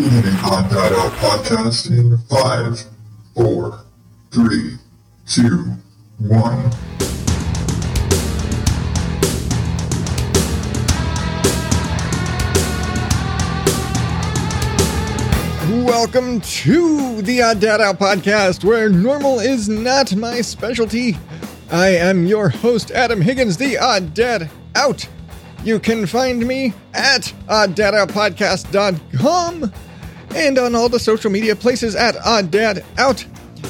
Out podcast in five, four, three, two, one. Welcome to the Odd Dad Out podcast, where normal is not my specialty. I am your host, Adam Higgins, the Odd Dad Out. You can find me at odddadoutpodcast.com and on all the social media places at Odd Dad Out.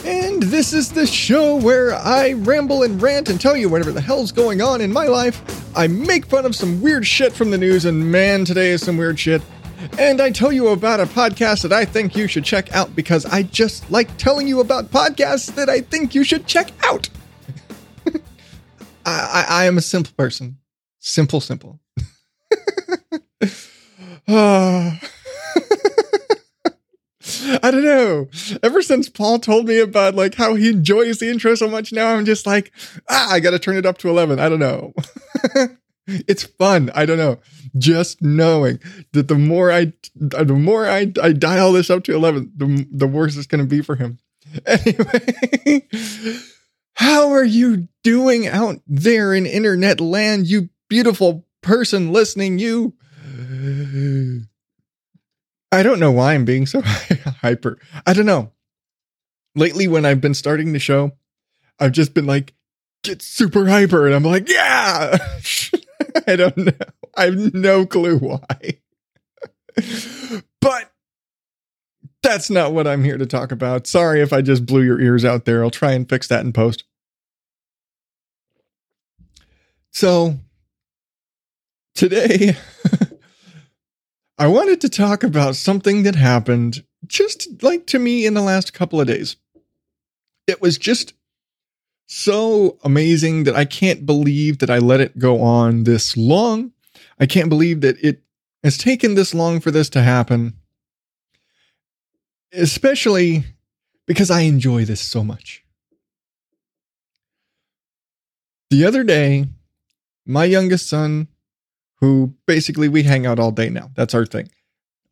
And this is the show where I ramble and rant and tell you whatever the hell's going on in my life. I make fun of some weird shit from the news, and man, today is some weird shit. And I tell you about a podcast that I think you should check out because I just like telling you about podcasts that I think you should check out. I, I, I am a simple person. Simple, simple. Ah. I don't know. Ever since Paul told me about like how he enjoys the intro so much, now I'm just like, ah, I got to turn it up to 11. I don't know. it's fun. I don't know. Just knowing that the more I, the more I, I dial this up to 11, the, the worse it's to be for him. Anyway, how are you doing out there in internet land, you beautiful person listening? You I don't know why I'm being so hyper. I don't know. Lately, when I've been starting the show, I've just been like, get super hyper. And I'm like, yeah. I don't know. I have no clue why. but that's not what I'm here to talk about. Sorry if I just blew your ears out there. I'll try and fix that in post. So, today, I wanted to talk about something that happened just like to me in the last couple of days. It was just so amazing that I can't believe that I let it go on this long. I can't believe that it has taken this long for this to happen. Especially because I enjoy this so much. The other day, my youngest son who basically we hang out all day now. That's our thing.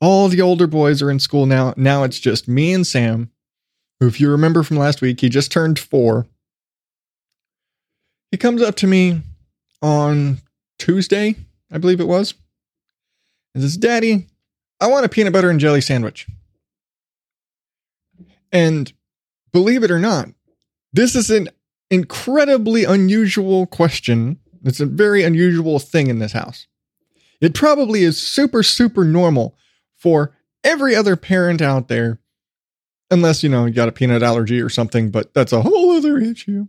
All the older boys are in school now. Now it's just me and Sam, who, if you remember from last week, he just turned four. He comes up to me on Tuesday, I believe it was, and says, Daddy, I want a peanut butter and jelly sandwich. And believe it or not, this is an incredibly unusual question. It's a very unusual thing in this house. It probably is super, super normal for every other parent out there, unless, you know, you got a peanut allergy or something, but that's a whole other issue.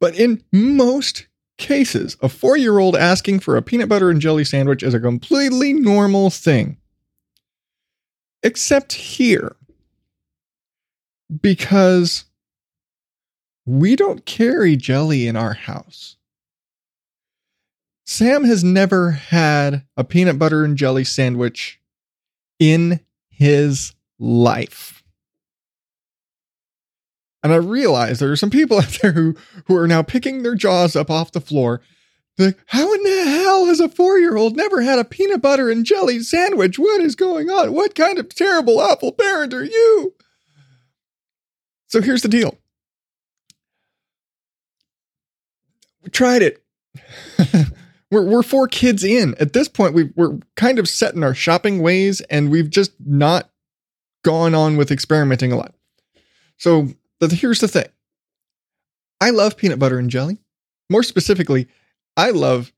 But in most cases, a four year old asking for a peanut butter and jelly sandwich is a completely normal thing. Except here. Because we don't carry jelly in our house. Sam has never had a peanut butter and jelly sandwich in his life. And I realize there are some people out there who, who are now picking their jaws up off the floor. Like, how in the hell has a four year old never had a peanut butter and jelly sandwich? What is going on? What kind of terrible, awful parent are you? So here's the deal we tried it. we're we're four kids in. At this point, we we're kind of set in our shopping ways, and we've just not gone on with experimenting a lot. So but here's the thing. I love peanut butter and jelly. More specifically, I love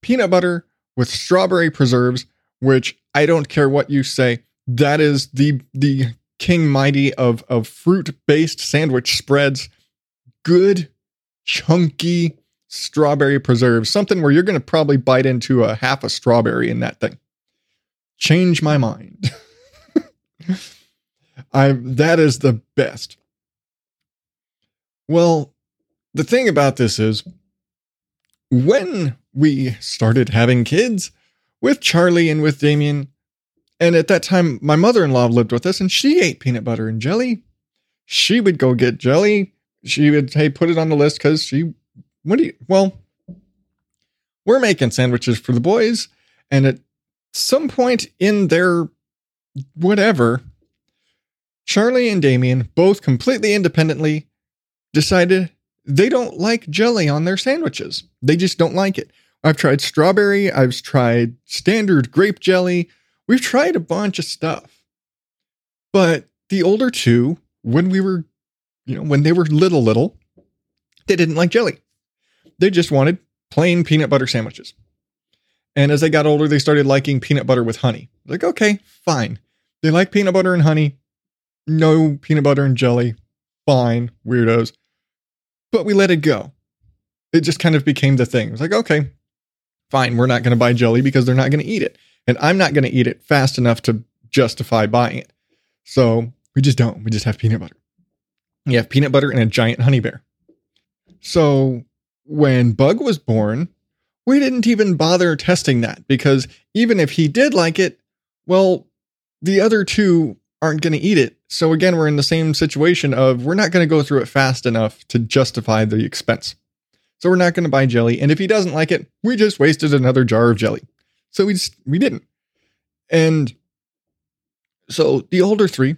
peanut butter with strawberry preserves, which I don't care what you say. That is the the king mighty of of fruit based sandwich spreads. Good, chunky, strawberry preserve, something where you're going to probably bite into a half a strawberry in that thing. Change my mind. I that is the best. Well, the thing about this is when we started having kids with Charlie and with Damien, and at that time my mother-in-law lived with us and she ate peanut butter and jelly. She would go get jelly. She would hey put it on the list because she what do you, well, we're making sandwiches for the boys. And at some point in their whatever. Charlie and Damien, both completely independently, decided they don't like jelly on their sandwiches. They just don't like it. I've tried strawberry, I've tried standard grape jelly. We've tried a bunch of stuff. But the older two, when we were, you know, when they were little, little, they didn't like jelly. They just wanted plain peanut butter sandwiches. And as they got older, they started liking peanut butter with honey. Like, okay, fine. They like peanut butter and honey. No peanut butter and jelly. Fine, weirdos. But we let it go. It just kind of became the thing. It was like, okay, fine, we're not going to buy jelly because they're not going to eat it. And I'm not going to eat it fast enough to justify buying it. So we just don't. We just have peanut butter. We have peanut butter and a giant honey bear. So when Bug was born, we didn't even bother testing that because even if he did like it, well, the other two aren't going to eat it. So again, we're in the same situation of we're not going to go through it fast enough to justify the expense. So we're not going to buy jelly. And if he doesn't like it, we just wasted another jar of jelly. So we just, we didn't. And so the older three,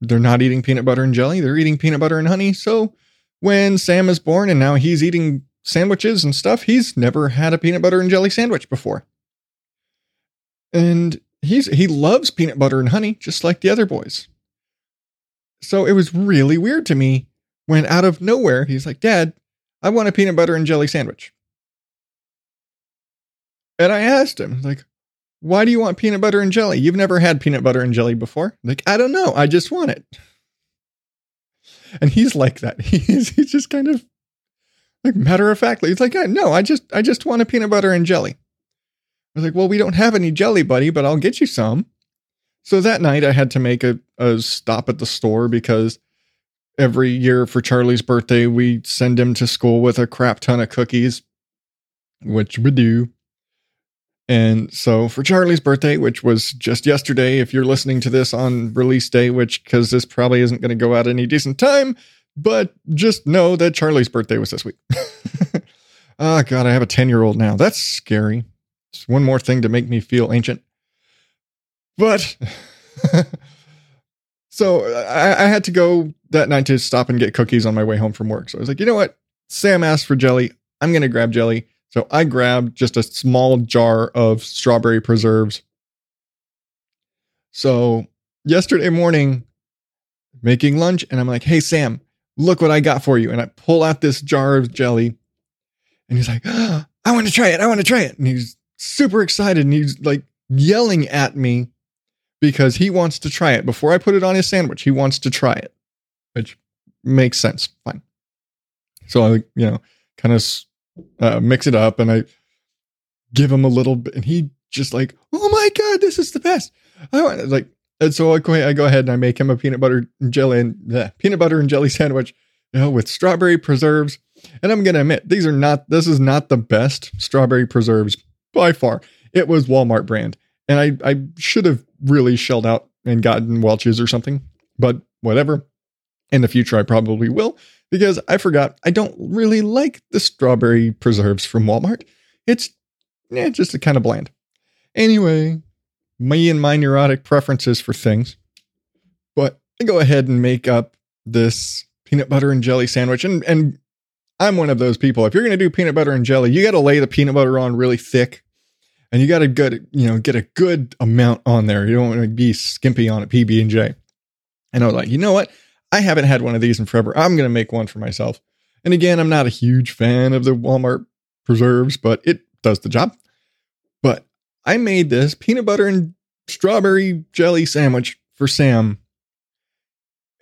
they're not eating peanut butter and jelly. They're eating peanut butter and honey. So when Sam is born and now he's eating sandwiches and stuff, he's never had a peanut butter and jelly sandwich before. And he's he loves peanut butter and honey just like the other boys. So it was really weird to me when out of nowhere he's like, "Dad, I want a peanut butter and jelly sandwich." And I asked him, like, "Why do you want peanut butter and jelly? You've never had peanut butter and jelly before." Like, "I don't know. I just want it." And he's like that. He's he's just kind of like matter of factly. it's like, "No, I just I just want a peanut butter and jelly." I was like, well, we don't have any jelly, buddy, but I'll get you some. So that night I had to make a, a stop at the store because every year for Charlie's birthday, we send him to school with a crap ton of cookies, which we do. And so for Charlie's birthday, which was just yesterday, if you're listening to this on release day, which because this probably isn't going to go out any decent time, but just know that Charlie's birthday was this week. oh, God, I have a 10 year old now. That's scary. It's one more thing to make me feel ancient. But so I, I, had to go that night to stop and get cookies on my way home from work. So I was like, you know what? Sam asked for jelly. I'm going to grab jelly. So I grabbed just a small jar of strawberry preserves. So yesterday morning, making lunch, and I'm like, hey, Sam, look what I got for you. And I pull out this jar of jelly. And he's like, oh, I want to try it. I want to try it. And he's super excited and he's like yelling at me because he wants to try it. Before I put it on his sandwich, he wants to try it, which makes sense. Fine. So I, you know, kind of uh, mix it up and I give him a little bit, and he just like, oh my god, this is the best. I want like, and so I go, ahead and I make him a peanut butter and jelly and peanut butter and jelly sandwich, you know, with strawberry preserves. And I'm gonna admit, these are not. This is not the best strawberry preserves by far. It was Walmart brand. And I, I should have really shelled out and gotten Welch's or something, but whatever. In the future, I probably will because I forgot I don't really like the strawberry preserves from Walmart. It's yeah, just a kind of bland. Anyway, me and my neurotic preferences for things. But I go ahead and make up this peanut butter and jelly sandwich. And, and I'm one of those people. If you're going to do peanut butter and jelly, you got to lay the peanut butter on really thick and you got to get, you know, get a good amount on there. You don't want to be skimpy on a PB and J. And I was like, you know what? I haven't had one of these in forever. I'm going to make one for myself. And again, I'm not a huge fan of the Walmart preserves, but it does the job. I made this peanut butter and strawberry jelly sandwich for Sam.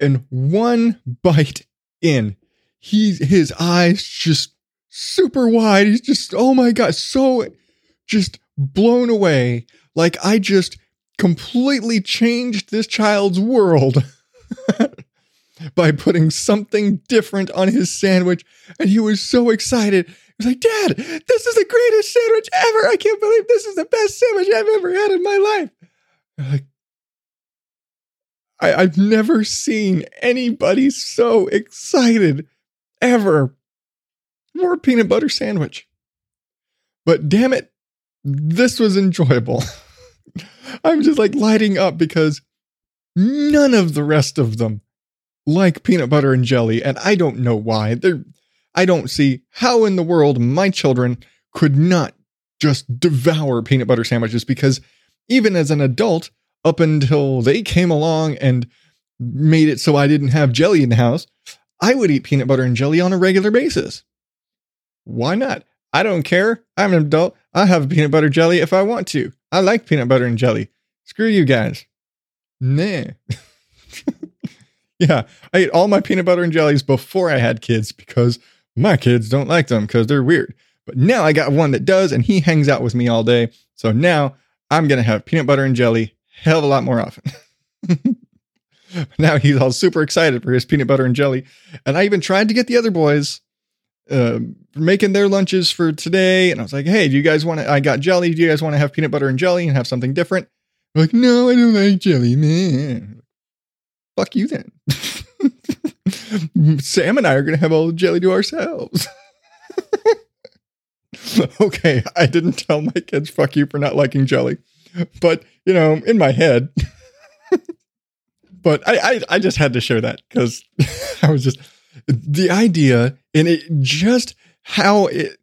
And one bite in, he's his eyes just super wide. He's just, oh my God, so just blown away. Like I just completely changed this child's world by putting something different on his sandwich. And he was so excited. Was like, Dad, this is the greatest sandwich ever. I can't believe this is the best sandwich I've ever had in my life. Like, I, I've never seen anybody so excited ever for a peanut butter sandwich. But damn it, this was enjoyable. I'm just like lighting up because none of the rest of them like peanut butter and jelly, and I don't know why. They're, I don't see how in the world my children could not just devour peanut butter sandwiches because even as an adult, up until they came along and made it so I didn't have jelly in the house, I would eat peanut butter and jelly on a regular basis. Why not? I don't care. I'm an adult. I have peanut butter jelly if I want to. I like peanut butter and jelly. Screw you guys. Nah. yeah, I ate all my peanut butter and jellies before I had kids because my kids don't like them because they're weird. But now I got one that does, and he hangs out with me all day. So now I'm going to have peanut butter and jelly hell of a lot more often. now he's all super excited for his peanut butter and jelly. And I even tried to get the other boys uh, making their lunches for today. And I was like, hey, do you guys want to? I got jelly. Do you guys want to have peanut butter and jelly and have something different? Like, no, I don't like jelly, man. Fuck you then. Sam and I are going to have all the jelly to ourselves. okay, I didn't tell my kids fuck you for not liking jelly. But, you know, in my head. but I, I, I just had to share that because I was just the idea and it just how it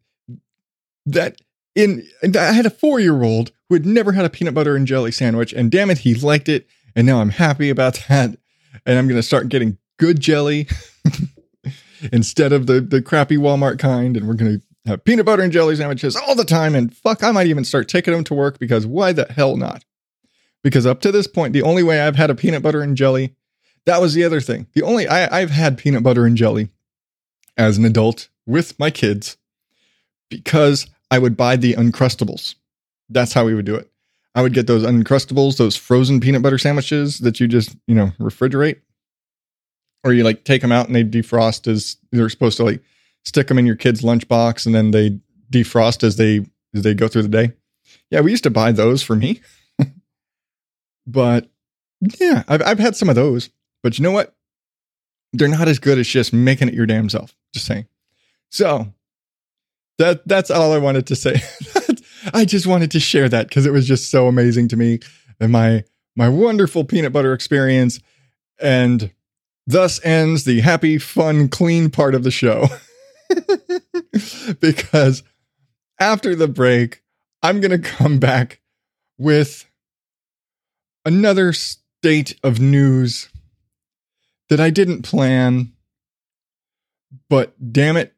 that in I had a four year old who had never had a peanut butter and jelly sandwich, and damn it, he liked it, and now I'm happy about that, and I'm gonna start getting good jelly instead of the the crappy Walmart kind, and we're gonna have peanut butter and jelly sandwiches all the time, and fuck, I might even start taking them to work because why the hell not? Because up to this point, the only way I've had a peanut butter and jelly, that was the other thing. The only I, I've had peanut butter and jelly as an adult with my kids because I would buy the Uncrustables. That's how we would do it. I would get those Uncrustables, those frozen peanut butter sandwiches that you just, you know, refrigerate. Or you like take them out and they defrost as they're supposed to like stick them in your kid's lunchbox and then they defrost as they as they go through the day. Yeah, we used to buy those for me. but yeah, I've I've had some of those. But you know what? They're not as good as just making it your damn self. Just saying. So that that's all I wanted to say. I just wanted to share that because it was just so amazing to me and my my wonderful peanut butter experience. And thus ends the happy, fun, clean part of the show. because after the break, I'm going to come back with another state of news that I didn't plan. But damn it,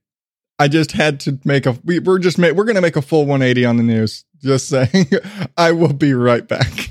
I just had to make a. We, we're just we're going to make a full 180 on the news. Just saying. I will be right back.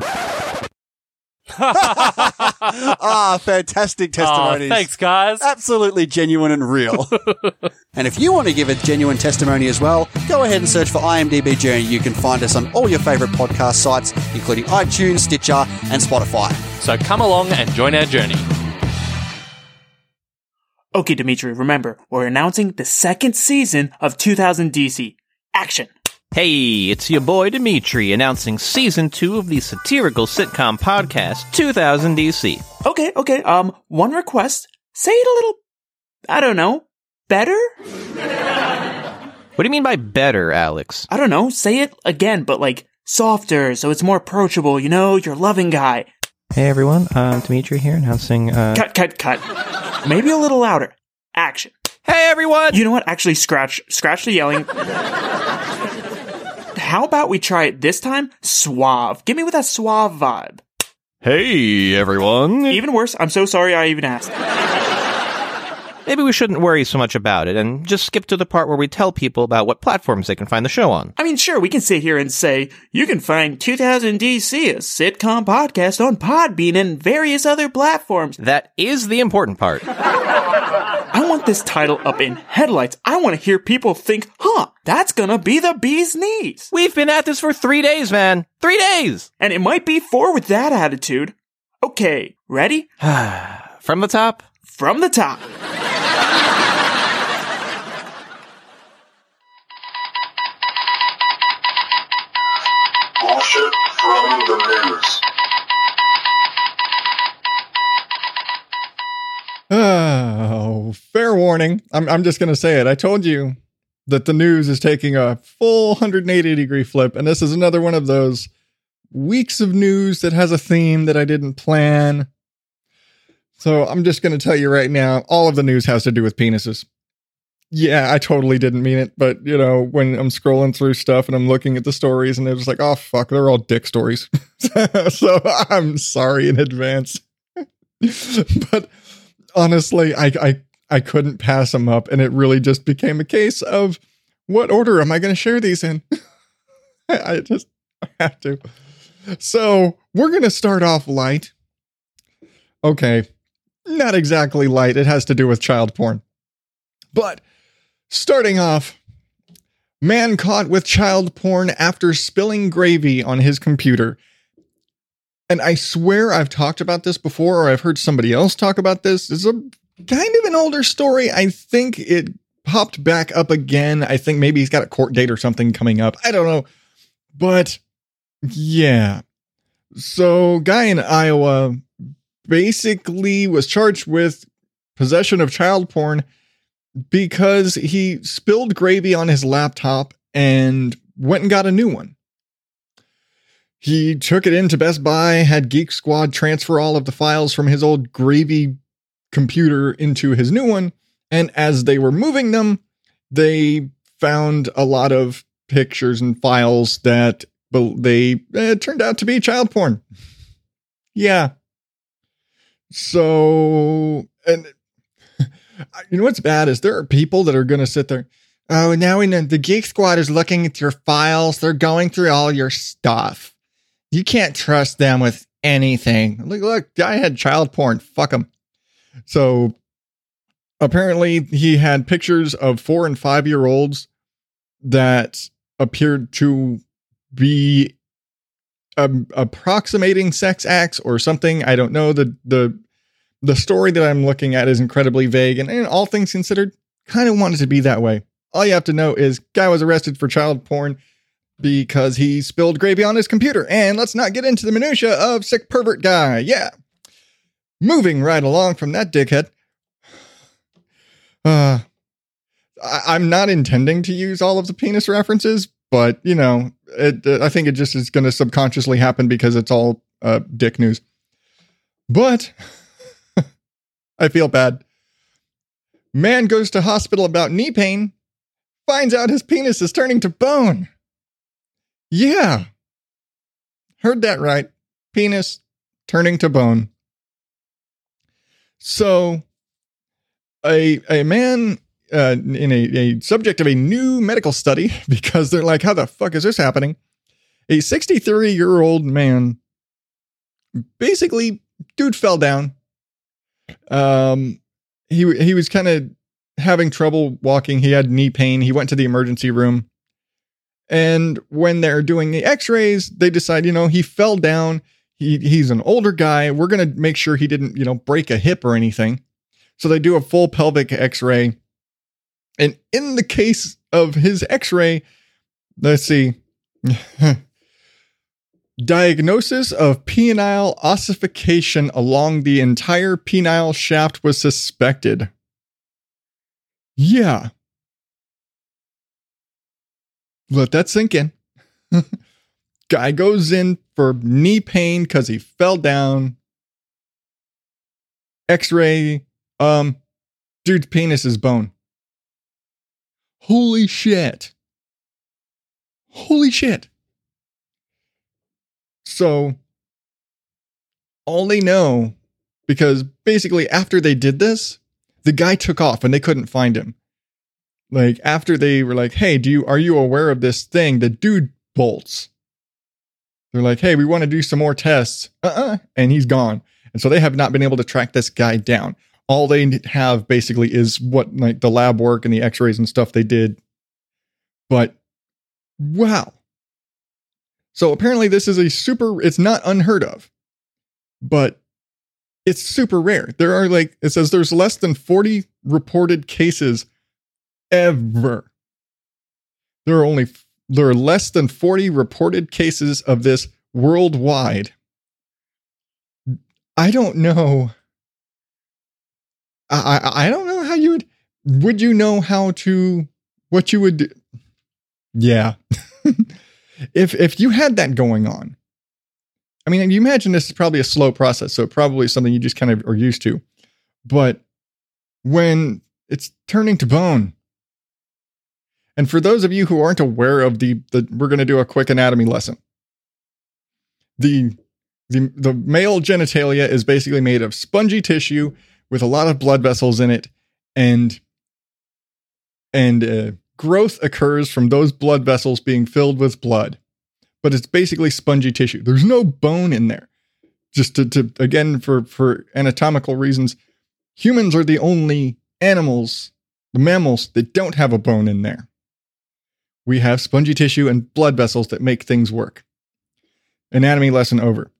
ah, fantastic Aw, testimonies. thanks, guys. absolutely genuine and real. and if you want to give a genuine testimony as well, go ahead and search for IMDb Journey. You can find us on all your favorite podcast sites, including iTunes, Stitcher, and Spotify. So come along and join our journey. Okay, Dimitri, remember, we're announcing the second season of 2000 DC. Action! Hey, it's your boy Dimitri announcing season two of the satirical sitcom podcast 2000 DC. Okay, okay, um, one request. Say it a little, I don't know, better? What do you mean by better, Alex? I don't know, say it again, but like softer, so it's more approachable, you know, you're a loving guy. Hey everyone, I'm Dimitri here announcing. Uh... Cut, cut, cut. Maybe a little louder. Action. Hey everyone! You know what? Actually, scratch, scratch the yelling. How about we try it this time? Suave. Give me with that suave vibe. Hey everyone! Even worse, I'm so sorry I even asked. Maybe we shouldn't worry so much about it and just skip to the part where we tell people about what platforms they can find the show on. I mean, sure, we can sit here and say, you can find 2000 DC, a sitcom podcast on Podbean and various other platforms. That is the important part. I want this title up in headlights. I want to hear people think, huh, that's gonna be the bee's knees. We've been at this for three days, man. Three days! And it might be four with that attitude. Okay, ready? From the top, From the top. Bullshit from the news. Oh, fair warning. I'm, I'm just going to say it. I told you that the news is taking a full 180 degree flip, and this is another one of those weeks of news that has a theme that I didn't plan. So I'm just going to tell you right now all of the news has to do with penises. Yeah, I totally didn't mean it, but you know, when I'm scrolling through stuff and I'm looking at the stories and it's like, oh fuck, they're all dick stories. so I'm sorry in advance. but honestly, I, I I couldn't pass them up, and it really just became a case of what order am I going to share these in? I, I just have to. So we're going to start off light. Okay, not exactly light. It has to do with child porn, but starting off. Man caught with child porn after spilling gravy on his computer. And I swear I've talked about this before, or I've heard somebody else talk about this. It's a kind of an older story. I think it popped back up again. I think maybe he's got a court date or something coming up. I don't know. But yeah. So, guy in Iowa basically was charged with possession of child porn because he spilled gravy on his laptop and went and got a new one. He took it into Best Buy, had Geek Squad transfer all of the files from his old gravy computer into his new one. And as they were moving them, they found a lot of pictures and files that they uh, turned out to be child porn. Yeah. So, and you know what's bad is there are people that are going to sit there. Oh, now we know the Geek Squad is looking at your files. They're going through all your stuff. You can't trust them with anything. Look, look, guy had child porn. Fuck him. So apparently he had pictures of four and five year olds that appeared to be um, approximating sex acts or something. I don't know. The the the story that I'm looking at is incredibly vague, and, and all things considered, kind of wanted to be that way. All you have to know is guy was arrested for child porn because he spilled gravy on his computer. And let's not get into the minutia of sick pervert guy. Yeah. Moving right along from that dickhead. Uh, I, I'm not intending to use all of the penis references, but you know, it, I think it just is going to subconsciously happen because it's all uh, dick news. But I feel bad. Man goes to hospital about knee pain, finds out his penis is turning to bone. Yeah. Heard that right. Penis turning to bone. So, a a man uh, in a, a subject of a new medical study because they're like, how the fuck is this happening? A 63 year old man, basically, dude fell down. Um, he he was kind of having trouble walking. He had knee pain. He went to the emergency room. And when they're doing the x-rays, they decide, you know, he fell down. He he's an older guy. We're going to make sure he didn't, you know, break a hip or anything. So they do a full pelvic x-ray. And in the case of his x-ray, let's see. Diagnosis of penile ossification along the entire penile shaft was suspected. Yeah. Let that sink in. Guy goes in for knee pain because he fell down. X ray. Um, dude's penis is bone. Holy shit. Holy shit. So, all they know, because basically after they did this, the guy took off and they couldn't find him. Like after they were like, "Hey, do you are you aware of this thing?" The dude bolts. They're like, "Hey, we want to do some more tests." Uh-uh, and he's gone. And so they have not been able to track this guy down. All they have basically is what like the lab work and the x-rays and stuff they did. But wow. So apparently this is a super it's not unheard of. But it's super rare. There are like it says there's less than 40 reported cases ever. There are only there are less than 40 reported cases of this worldwide. I don't know. I, I don't know how you would would you know how to what you would do? Yeah. if if you had that going on. I mean, you imagine this is probably a slow process, so probably something you just kind of are used to. But when it's turning to bone, and for those of you who aren't aware of the, the we're going to do a quick anatomy lesson. The, the the male genitalia is basically made of spongy tissue with a lot of blood vessels in it, and and uh, growth occurs from those blood vessels being filled with blood. But it's basically spongy tissue. There's no bone in there. Just to, to again for for anatomical reasons, humans are the only animals, the mammals that don't have a bone in there we have spongy tissue and blood vessels that make things work. Anatomy lesson over.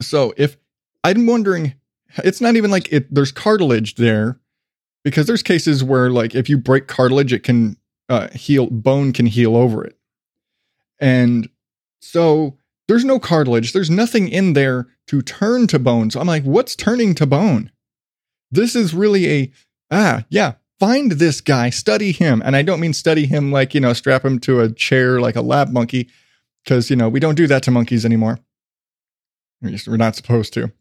So if I'm wondering, it's not even like it, there's cartilage there, because there's cases where like if you break cartilage, it can uh, heal, bone can heal over it, and so there's no cartilage. There's nothing in there to turn to bone. So I'm like, what's turning to bone? This is really a ah yeah find this guy, study him. And I don't mean study him like, you know, strap him to a chair like a lab monkey, because, you know, we don't do that to monkeys anymore. We're not supposed to.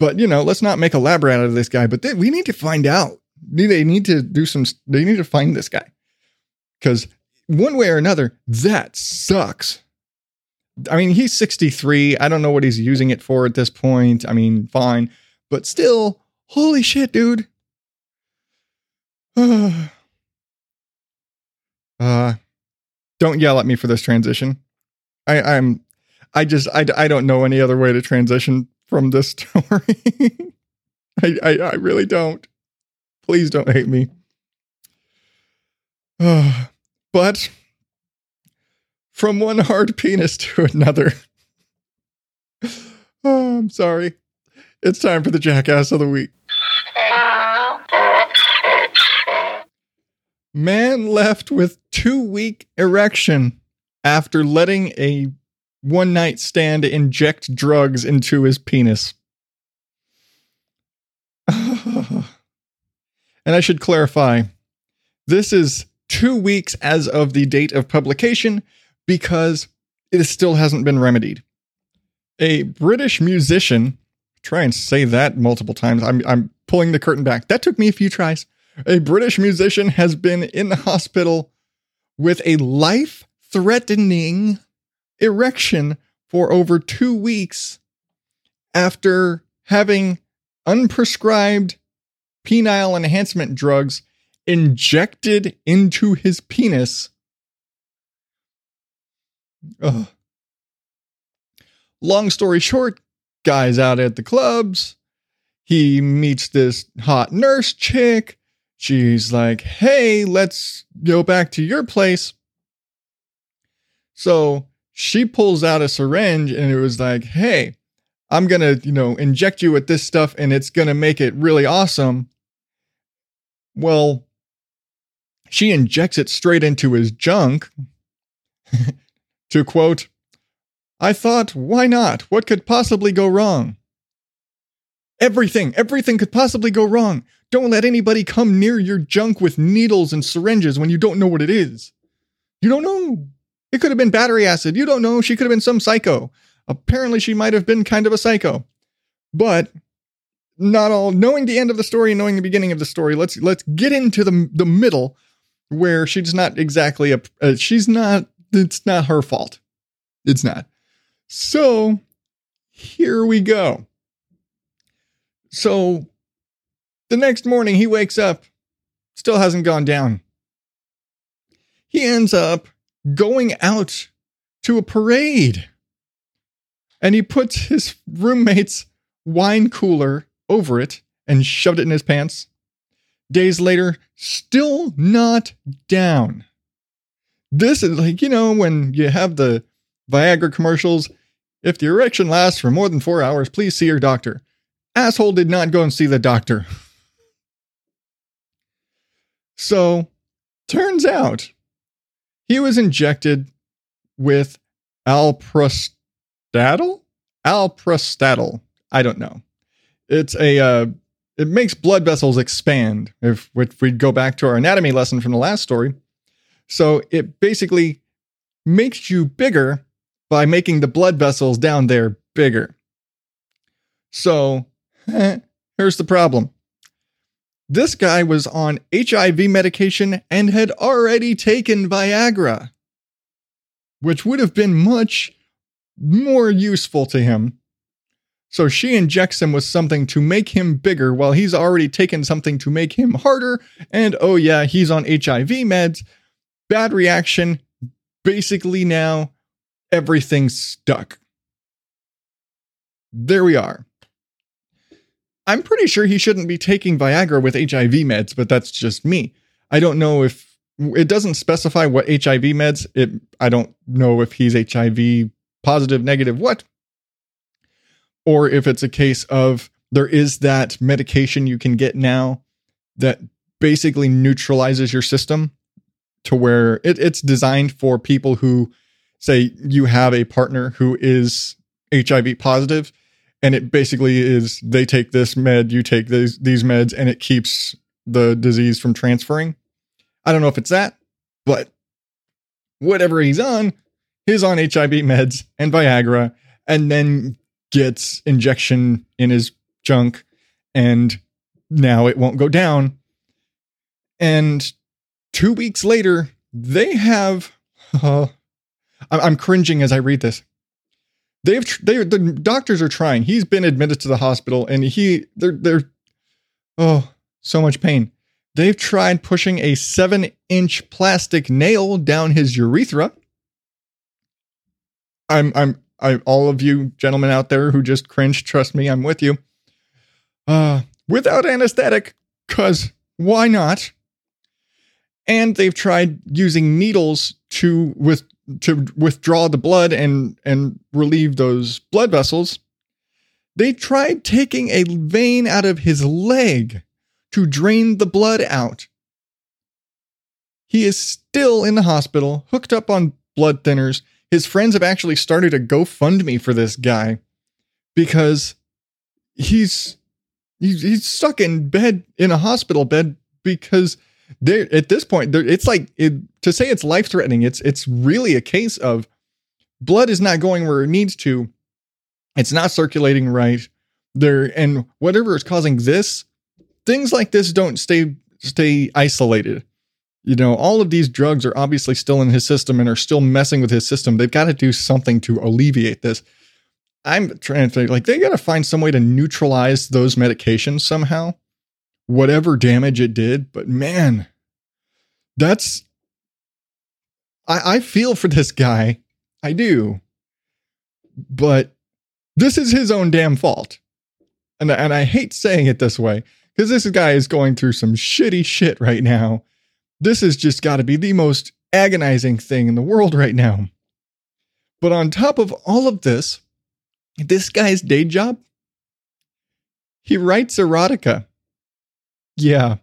But, you know, let's not make a lab rat out of this guy. But they, we need to find out. They need to do some, they need to find this guy. Because one way or another, that sucks. I mean, he's 63. I don't know what he's using it for at this point. I mean, fine. But still, holy shit, dude. uh, don't yell at me for this transition. I, I'm, I just, I, I don't know any other way to transition from this story. I, I, I really don't. Please don't hate me. Uh, but from one hard penis to another. oh, I'm sorry. It's time for the jackass of the week. Man left with two week erection after letting a one night stand inject drugs into his penis. and I should clarify this is two weeks as of the date of publication because it still hasn't been remedied. A British musician, try and say that multiple times. I'm, I'm pulling the curtain back. That took me a few tries. A British musician has been in the hospital with a life threatening erection for over two weeks after having unprescribed penile enhancement drugs injected into his penis. Ugh. Long story short, guy's out at the clubs. He meets this hot nurse chick she's like, hey, let's go back to your place. So she pulls out a syringe and it was like, hey, I'm going to, you know, inject you with this stuff and it's going to make it really awesome. Well, she injects it straight into his junk. to quote, I thought, why not? What could possibly go wrong? Everything, everything could possibly go wrong. Don't let anybody come near your junk with needles and syringes when you don't know what it is. You don't know. It could have been battery acid. You don't know. She could have been some psycho. Apparently, she might have been kind of a psycho. But not all knowing the end of the story and knowing the beginning of the story, let's let's get into the the middle where she's not exactly a uh, she's not it's not her fault. It's not. So, here we go. So The next morning, he wakes up, still hasn't gone down. He ends up going out to a parade. And he puts his roommate's wine cooler over it and shoved it in his pants. Days later, still not down. This is like, you know, when you have the Viagra commercials. If the erection lasts for more than four hours, please see your doctor. Asshole did not go and see the doctor. So, turns out he was injected with alprostadil? Alprostadil. I don't know. It's a uh, it makes blood vessels expand. If, if we go back to our anatomy lesson from the last story, so it basically makes you bigger by making the blood vessels down there bigger. So here's the problem. This guy was on HIV medication and had already taken Viagra, which would have been much more useful to him. So she injects him with something to make him bigger while he's already taken something to make him harder. And oh, yeah, he's on HIV meds. Bad reaction. Basically, now everything's stuck. There we are. I'm pretty sure he shouldn't be taking Viagra with HIV meds, but that's just me. I don't know if it doesn't specify what HIV meds. It I don't know if he's HIV positive, negative, what, or if it's a case of there is that medication you can get now that basically neutralizes your system to where it, it's designed for people who say you have a partner who is HIV positive and it basically is they take this med, you take these these meds, and it keeps the disease from transferring. I don't know if it's that, but whatever he's on, he's on HIV meds and Viagra, and then gets injection in his junk, and now it won't go down. And two weeks later, they have. Uh, I'm cringing as I read this they've they the doctors are trying. He's been admitted to the hospital and he they're they're oh so much pain. They've tried pushing a seven inch plastic nail down his urethra. I'm I'm I all of you gentlemen out there who just cringe, trust me, I'm with you. Uh without anesthetic, cause why not? And they've tried using needles to with to withdraw the blood and and relieve those blood vessels, they tried taking a vein out of his leg to drain the blood out. He is still in the hospital, hooked up on blood thinners. His friends have actually started a GoFundMe for this guy because he's he's, he's stuck in bed in a hospital bed because there at this point there, it's like it, to say it's life threatening it's it's really a case of blood is not going where it needs to. It's not circulating right there and whatever is causing this things like this don't stay stay isolated. You know all of these drugs are obviously still in his system and are still messing with his system. They've got to do something to alleviate this. I'm trying to think like they got to find some way to neutralize those medications somehow whatever damage it did. But man, that's I, I feel for this guy. I do. But this is his own damn fault. And, and I hate saying it this way because this guy is going through some shitty shit right now. This has just got to be the most agonizing thing in the world right now. But on top of all of this, this guy's day job, he writes erotica. Yeah,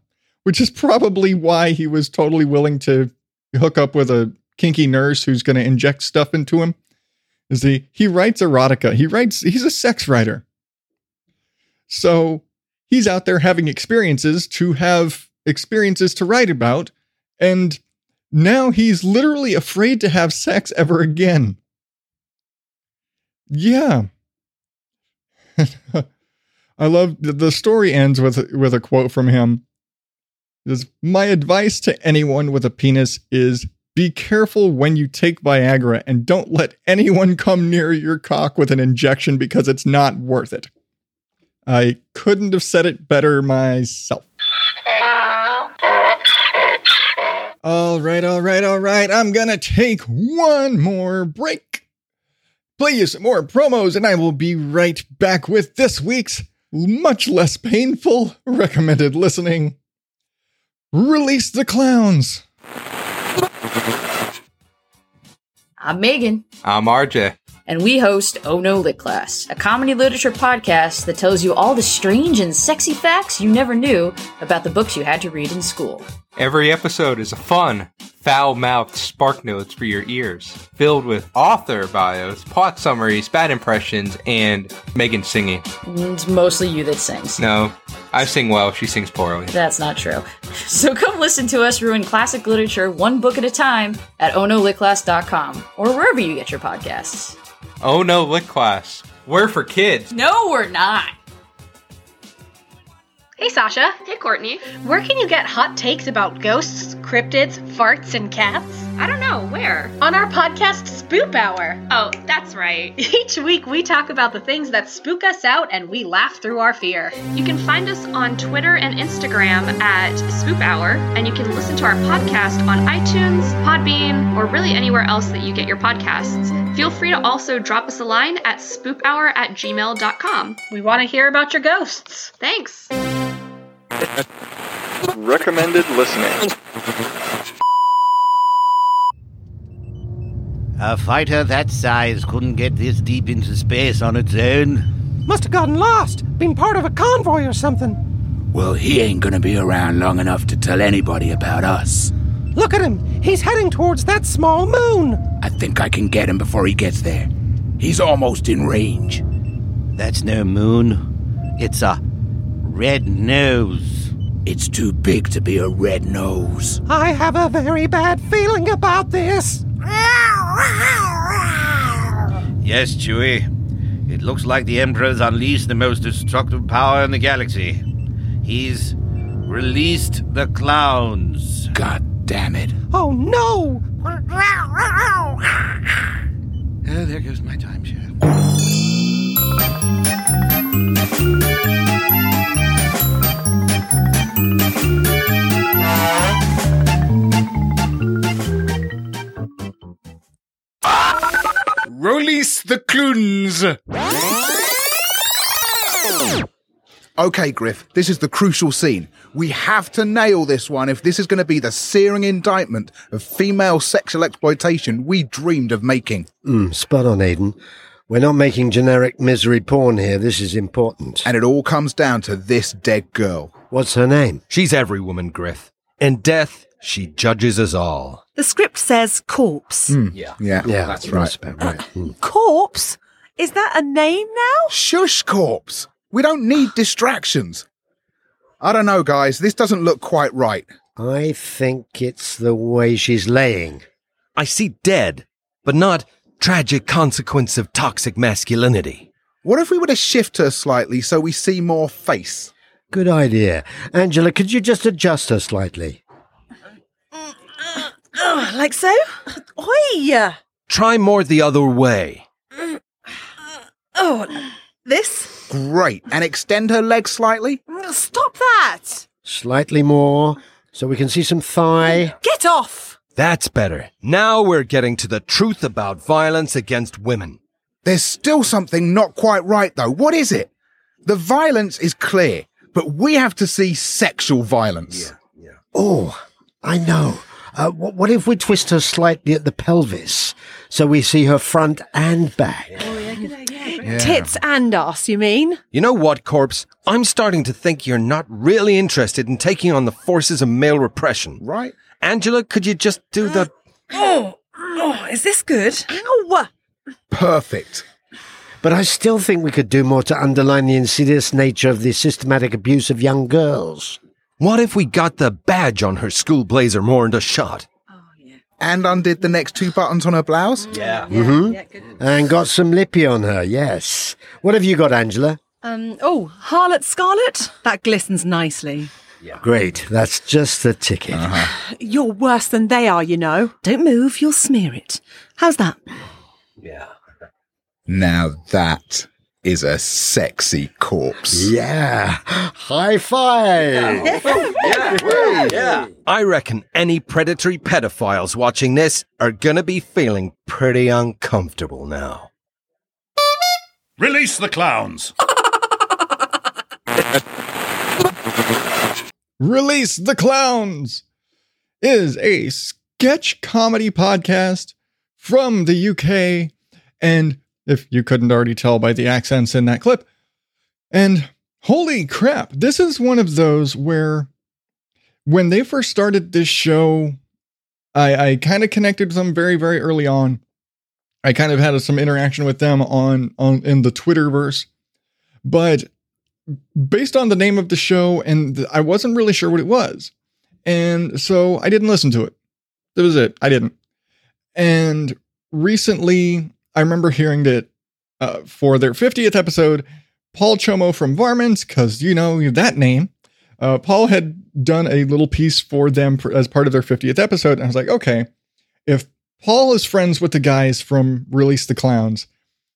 which is probably why he was totally willing to hook up with a kinky nurse who's going to inject stuff into him. Is he he writes erotica. He writes he's a sex writer. So, he's out there having experiences to have experiences to write about and now he's literally afraid to have sex ever again. Yeah. I love the story ends with with a quote from him. Says, My advice to anyone with a penis is be careful when you take Viagra and don't let anyone come near your cock with an injection because it's not worth it. I couldn't have said it better myself. All right, all right, all right. I'm gonna take one more break. Play you some more promos, and I will be right back with this week's much less painful recommended listening. Release the clowns. I'm Megan, I'm RJ. and we host Oh No Lit Class, a comedy literature podcast that tells you all the strange and sexy facts you never knew about the books you had to read in school. Every episode is a fun, foul mouthed spark notes for your ears, filled with author bios, plot summaries, bad impressions, and Megan singing. It's mostly you that sings. No, I sing well, she sings poorly. That's not true. So come listen to us ruin classic literature one book at a time at onolitclass.com or wherever you get your podcasts. Oh no, Lit Class. We're for kids. No, we're not. Hey Sasha. Hey Courtney. Where can you get hot takes about ghosts, cryptids, farts, and cats? I don't know. Where? On our podcast Spoop Hour. Oh, that's right. Each week we talk about the things that spook us out and we laugh through our fear. You can find us on Twitter and Instagram at Spoop Hour, and you can listen to our podcast on iTunes, Podbean, or really anywhere else that you get your podcasts. Feel free to also drop us a line at spoophour at gmail.com. We want to hear about your ghosts. Thanks. Recommended listening. A fighter that size couldn't get this deep into space on its own. Must have gotten lost. Been part of a convoy or something. Well, he ain't gonna be around long enough to tell anybody about us. Look at him. He's heading towards that small moon. I think I can get him before he gets there. He's almost in range. That's no moon. It's a red nose. It's too big to be a red nose. I have a very bad feeling about this. Ah! Yes, Chewie. It looks like the Emperor's unleashed the most destructive power in the galaxy. He's released the clowns. God damn it. Oh no! Oh, there goes my time timeshare. Release the cloons! Okay, Griff, this is the crucial scene. We have to nail this one if this is going to be the searing indictment of female sexual exploitation we dreamed of making. Mm, spot on, Aiden. We're not making generic misery porn here. This is important. And it all comes down to this dead girl. What's her name? She's every woman, Griff. In death, she judges us all. The script says corpse. Yeah. Yeah, Yeah, that's right. about right. Mm. Corpse? Is that a name now? Shush, corpse. We don't need distractions. I don't know, guys. This doesn't look quite right. I think it's the way she's laying. I see dead, but not tragic consequence of toxic masculinity. What if we were to shift her slightly so we see more face? Good idea. Angela, could you just adjust her slightly? Like so? Oi! Try more the other way. Oh, this? Great. And extend her legs slightly? Stop that! Slightly more, so we can see some thigh. Get off! That's better. Now we're getting to the truth about violence against women. There's still something not quite right, though. What is it? The violence is clear, but we have to see sexual violence. Oh, I know. Uh, wh- what if we twist her slightly at the pelvis so we see her front and back? Tits and ass, you mean? You know what, Corpse? I'm starting to think you're not really interested in taking on the forces of male repression. Right. Angela, could you just do the. Oh, oh, is this good? Ow! Perfect. But I still think we could do more to underline the insidious nature of the systematic abuse of young girls. What if we got the badge on her school blazer more into shot? And undid the next two buttons on her blouse? Yeah. Mm-hmm. And got some lippy on her, yes. What have you got, Angela? Um, oh, Harlot Scarlet? That glistens nicely. Yeah. Great. That's just the ticket. Uh-huh. You're worse than they are, you know. Don't move, you'll smear it. How's that? Yeah. Now that is a sexy corpse. Yeah. High five. yeah. yeah. I reckon any predatory pedophiles watching this are gonna be feeling pretty uncomfortable now. Release the clowns. Release the Clowns is a sketch comedy podcast from the UK. And if you couldn't already tell by the accents in that clip, and holy crap, this is one of those where when they first started this show, I, I kind of connected with them very, very early on. I kind of had some interaction with them on, on in the Twitterverse. But based on the name of the show, and I wasn't really sure what it was. And so I didn't listen to it. That was it. I didn't. And recently, I remember hearing that uh, for their 50th episode, Paul Chomo from Varmints, because you know that name, uh, Paul had done a little piece for them for, as part of their 50th episode. And I was like, okay, if Paul is friends with the guys from Release the Clowns,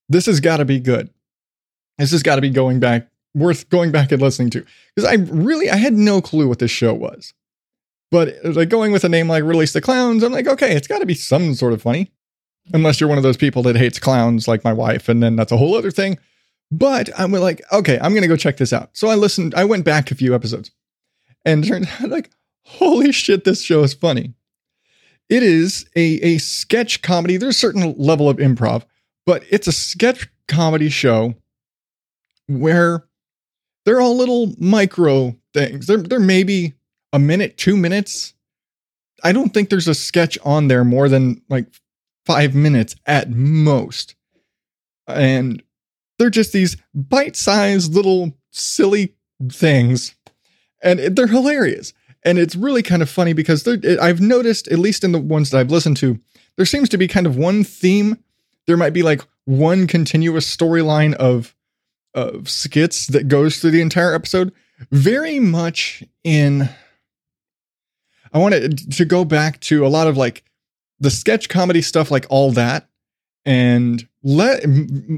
this has got to be good. This has got to be going back worth going back and listening to because I really I had no clue what this show was. But like going with a name like Release the Clowns, I'm like, okay, it's got to be some sort of funny. Unless you're one of those people that hates clowns like my wife, and then that's a whole other thing. But I'm like, okay, I'm gonna go check this out. So I listened, I went back a few episodes and turned out like, holy shit, this show is funny. It is a, a sketch comedy. There's a certain level of improv, but it's a sketch comedy show where they're all little micro things. They're, they're maybe a minute, two minutes. I don't think there's a sketch on there more than like five minutes at most. And they're just these bite sized little silly things. And they're hilarious. And it's really kind of funny because I've noticed, at least in the ones that I've listened to, there seems to be kind of one theme. There might be like one continuous storyline of of skits that goes through the entire episode. Very much in. I wanted to go back to a lot of like the sketch comedy stuff, like all that, and let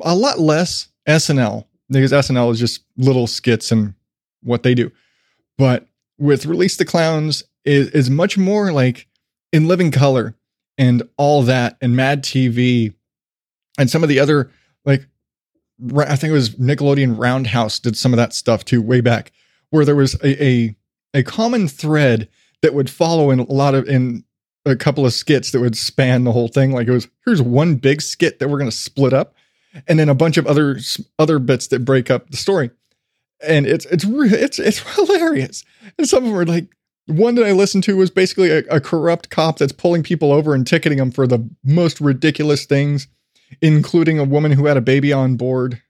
a lot less SNL because SNL is just little skits and what they do. But with Release the Clowns is, is much more like in living color and all that and Mad TV and some of the other like I think it was Nickelodeon Roundhouse did some of that stuff too way back where there was a a, a common thread that would follow in a lot of in a couple of skits that would span the whole thing. Like it was here's one big skit that we're going to split up and then a bunch of other other bits that break up the story. And it's it's it's it's hilarious. And some of them are like one that I listened to was basically a, a corrupt cop that's pulling people over and ticketing them for the most ridiculous things including a woman who had a baby on board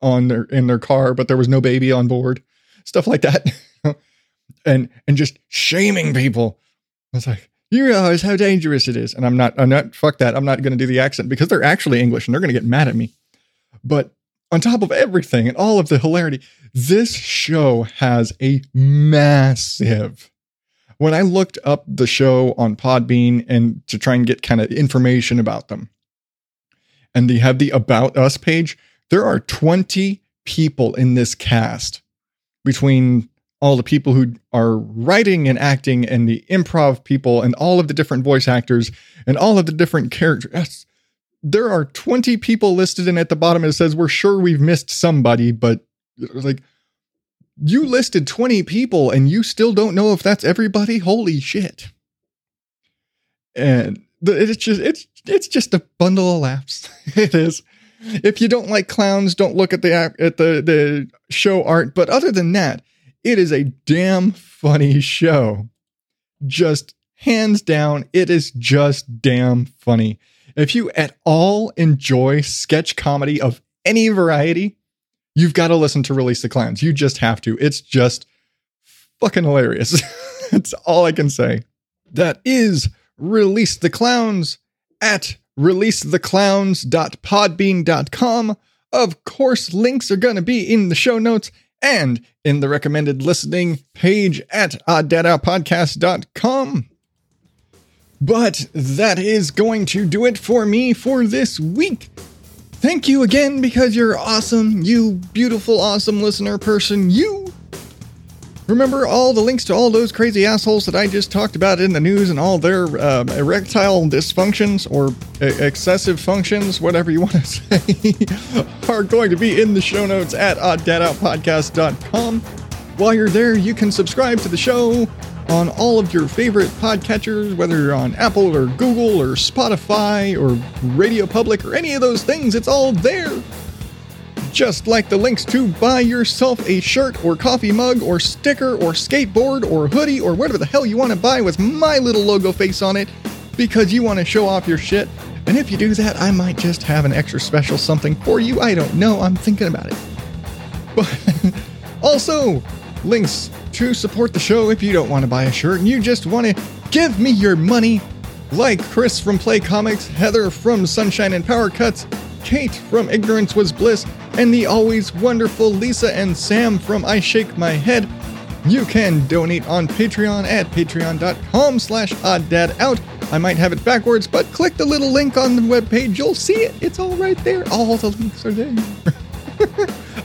on their in their car, but there was no baby on board, stuff like that, and and just shaming people. I was like, you realize how dangerous it is, and I'm not, I'm not, fuck that, I'm not going to do the accent because they're actually English and they're going to get mad at me. But on top of everything and all of the hilarity, this show has a massive. When I looked up the show on Podbean and to try and get kind of information about them, and they have the About Us page, there are 20 people in this cast between all the people who are writing and acting and the improv people and all of the different voice actors and all of the different characters. There are 20 people listed, and at the bottom it says, We're sure we've missed somebody, but like, you listed 20 people and you still don't know if that's everybody? Holy shit. And it's just it's it's just a bundle of laughs. it is. If you don't like clowns, don't look at the at the the show art. But other than that, it is a damn funny show. Just hands down, it is just damn funny. If you at all enjoy sketch comedy of any variety, you've got to listen to Release the Clowns. You just have to. It's just fucking hilarious. That's all I can say. That is Release the Clowns at releasetheclowns.podbean.com. Of course, links are going to be in the show notes and in the recommended listening page at odddadoutpodcast.com. But that is going to do it for me for this week. Thank you again because you're awesome, you beautiful, awesome listener person, you. Remember all the links to all those crazy assholes that I just talked about in the news and all their um, erectile dysfunctions or e- excessive functions, whatever you want to say, are going to be in the show notes at odddadoutpodcast.com. While you're there, you can subscribe to the show on all of your favorite podcatchers, whether you're on Apple or Google or Spotify or Radio Public or any of those things, it's all there. Just like the links to buy yourself a shirt or coffee mug or sticker or skateboard or hoodie or whatever the hell you want to buy with my little logo face on it because you want to show off your shit. And if you do that, I might just have an extra special something for you. I don't know. I'm thinking about it. But also, links to support the show if you don't want to buy a shirt and you just want to give me your money, like Chris from Play Comics, Heather from Sunshine and Power Cuts, Kate from Ignorance Was Bliss, and the always wonderful Lisa and Sam from I Shake My Head. You can donate on Patreon at patreon.com slash odddadout. I might have it backwards, but click the little link on the webpage. You'll see it. It's all right there. All the links are there.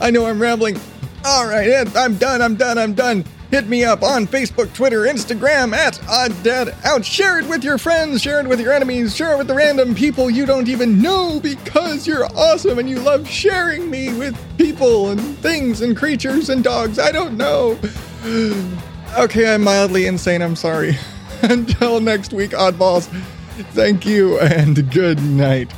I know I'm rambling. All right, I'm done. I'm done. I'm done. Hit me up on Facebook, Twitter, Instagram at OddDadOut. Share it with your friends, share it with your enemies, share it with the random people you don't even know because you're awesome and you love sharing me with people and things and creatures and dogs. I don't know. Okay, I'm mildly insane. I'm sorry. Until next week, oddballs. Thank you and good night.